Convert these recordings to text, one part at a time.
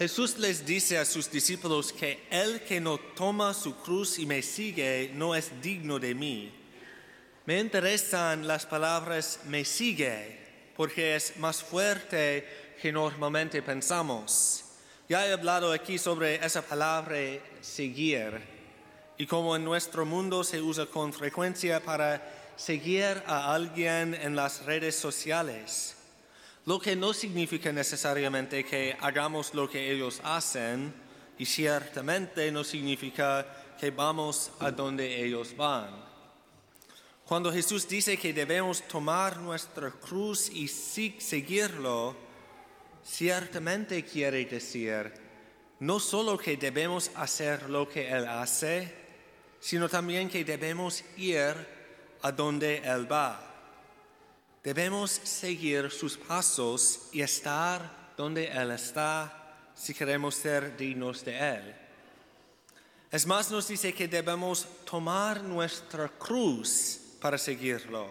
Jesús les dice a sus discípulos que el que no toma su cruz y me sigue no es digno de mí. Me interesan las palabras me sigue porque es más fuerte que normalmente pensamos. Ya he hablado aquí sobre esa palabra seguir y cómo en nuestro mundo se usa con frecuencia para seguir a alguien en las redes sociales, lo que no significa necesariamente que hagamos lo que ellos hacen y ciertamente no significa que vamos a donde ellos van. Cuando Jesús dice que debemos tomar nuestra cruz y seguirlo, ciertamente quiere decir no solo que debemos hacer lo que Él hace, sino también que debemos ir a donde Él va. Debemos seguir sus pasos y estar donde Él está si queremos ser dignos de Él. Es más, nos dice que debemos tomar nuestra cruz para seguirlo.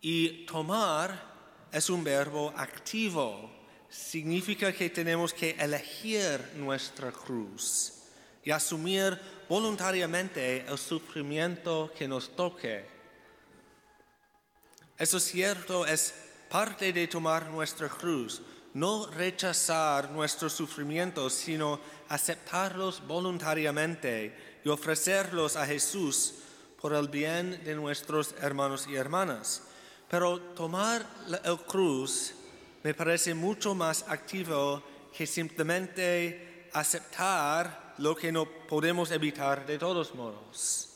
Y tomar es un verbo activo. Significa que tenemos que elegir nuestra cruz y asumir voluntariamente el sufrimiento que nos toque. Eso es cierto, es parte de tomar nuestra cruz, no rechazar nuestros sufrimientos, sino aceptarlos voluntariamente y ofrecerlos a Jesús por el bien de nuestros hermanos y hermanas. Pero tomar el cruz me parece mucho más activo que simplemente aceptar lo que no podemos evitar de todos modos.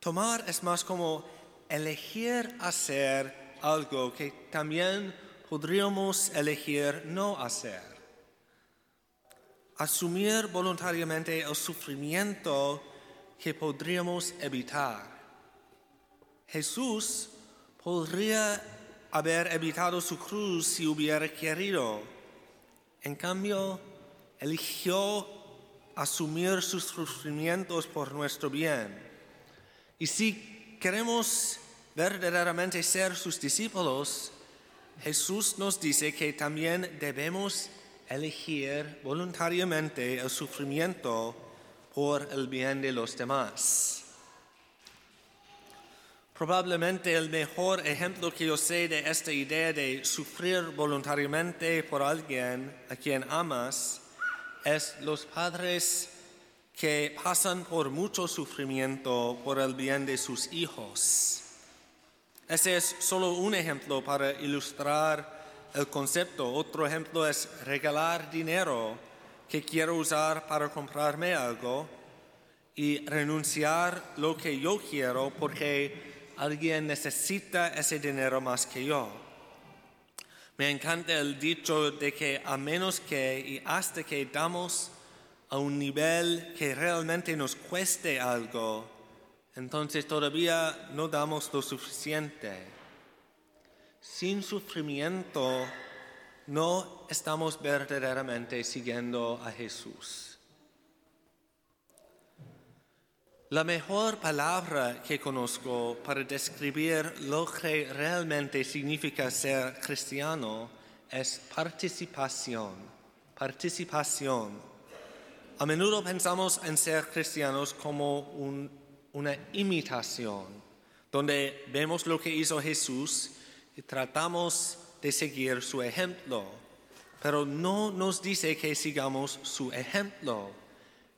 Tomar es más como elegir hacer algo que también podríamos elegir no hacer. Asumir voluntariamente el sufrimiento que podríamos evitar. Jesús podría haber evitado su cruz si hubiera querido. En cambio, eligió asumir sus sufrimientos por nuestro bien. Y si queremos verdaderamente ser sus discípulos, Jesús nos dice que también debemos elegir voluntariamente el sufrimiento por el bien de los demás. Probablemente el mejor ejemplo que yo sé de esta idea de sufrir voluntariamente por alguien a quien amas es los padres que pasan por mucho sufrimiento por el bien de sus hijos. Ese es solo un ejemplo para ilustrar el concepto. Otro ejemplo es regalar dinero que quiero usar para comprarme algo y renunciar lo que yo quiero porque alguien necesita ese dinero más que yo. Me encanta el dicho de que a menos que y hasta que damos a un nivel que realmente nos cueste algo, entonces todavía no damos lo suficiente. Sin sufrimiento no estamos verdaderamente siguiendo a Jesús. La mejor palabra que conozco para describir lo que realmente significa ser cristiano es participación. Participación. A menudo pensamos en ser cristianos como una imitación, donde vemos lo que hizo Jesús y tratamos de seguir su ejemplo, pero no nos dice que sigamos su ejemplo.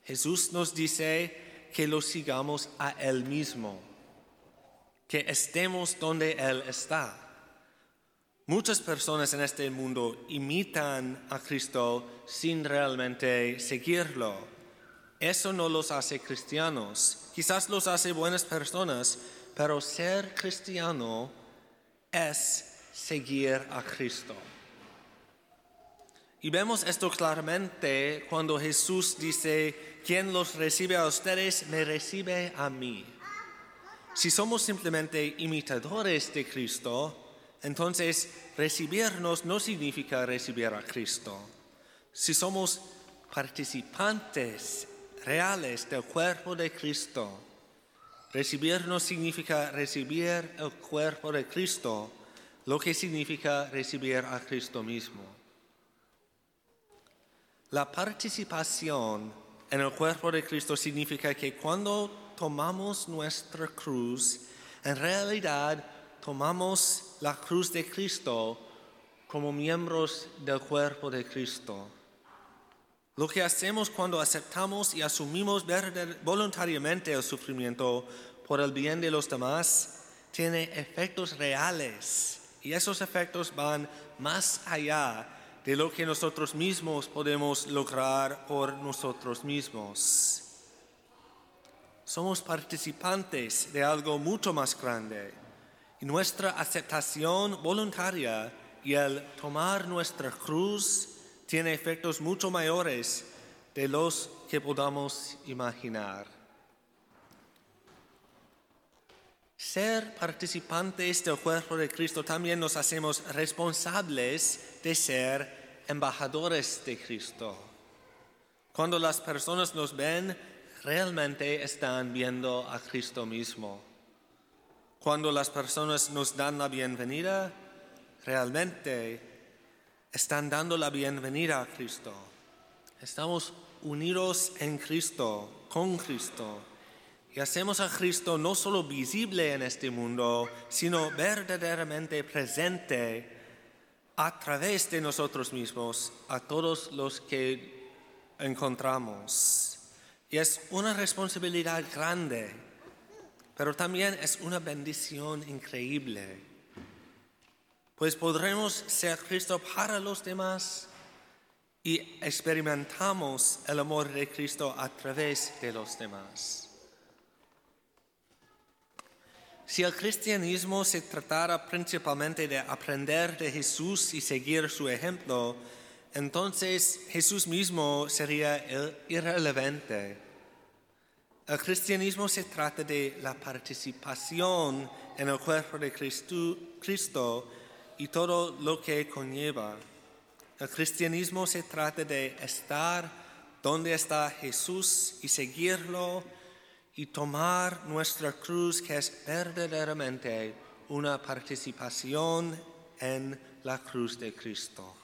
Jesús nos dice que lo sigamos a Él mismo, que estemos donde Él está. Muchas personas en este mundo imitan a Cristo sin realmente seguirlo. Eso no los hace cristianos. Quizás los hace buenas personas, pero ser cristiano es seguir a Cristo. Y vemos esto claramente cuando Jesús dice, quien los recibe a ustedes, me recibe a mí. Si somos simplemente imitadores de Cristo, entonces recibirnos no significa recibir a Cristo. Si somos participantes reales del cuerpo de Cristo, recibirnos significa recibir el cuerpo de Cristo lo que significa recibir a Cristo mismo. La participación en el cuerpo de Cristo significa que cuando tomamos nuestra cruz, en realidad tomamos la cruz de Cristo como miembros del cuerpo de Cristo. Lo que hacemos cuando aceptamos y asumimos voluntariamente el sufrimiento por el bien de los demás tiene efectos reales y esos efectos van más allá de lo que nosotros mismos podemos lograr por nosotros mismos. Somos participantes de algo mucho más grande y nuestra aceptación voluntaria y el tomar nuestra cruz tiene efectos mucho mayores de los que podamos imaginar. Ser participantes del cuerpo de Cristo también nos hacemos responsables de ser embajadores de Cristo. Cuando las personas nos ven, realmente están viendo a Cristo mismo. Cuando las personas nos dan la bienvenida, realmente están dando la bienvenida a Cristo. Estamos unidos en Cristo, con Cristo. Y hacemos a Cristo no solo visible en este mundo, sino verdaderamente presente a través de nosotros mismos a todos los que encontramos. Y es una responsabilidad grande, pero también es una bendición increíble pues podremos ser Cristo para los demás y experimentamos el amor de Cristo a través de los demás. Si el cristianismo se tratara principalmente de aprender de Jesús y seguir su ejemplo, entonces Jesús mismo sería irrelevante. El cristianismo se trata de la participación en el cuerpo de Cristo y todo lo que conlleva. El cristianismo se trata de estar donde está Jesús y seguirlo y tomar nuestra cruz que es verdaderamente una participación en la cruz de Cristo.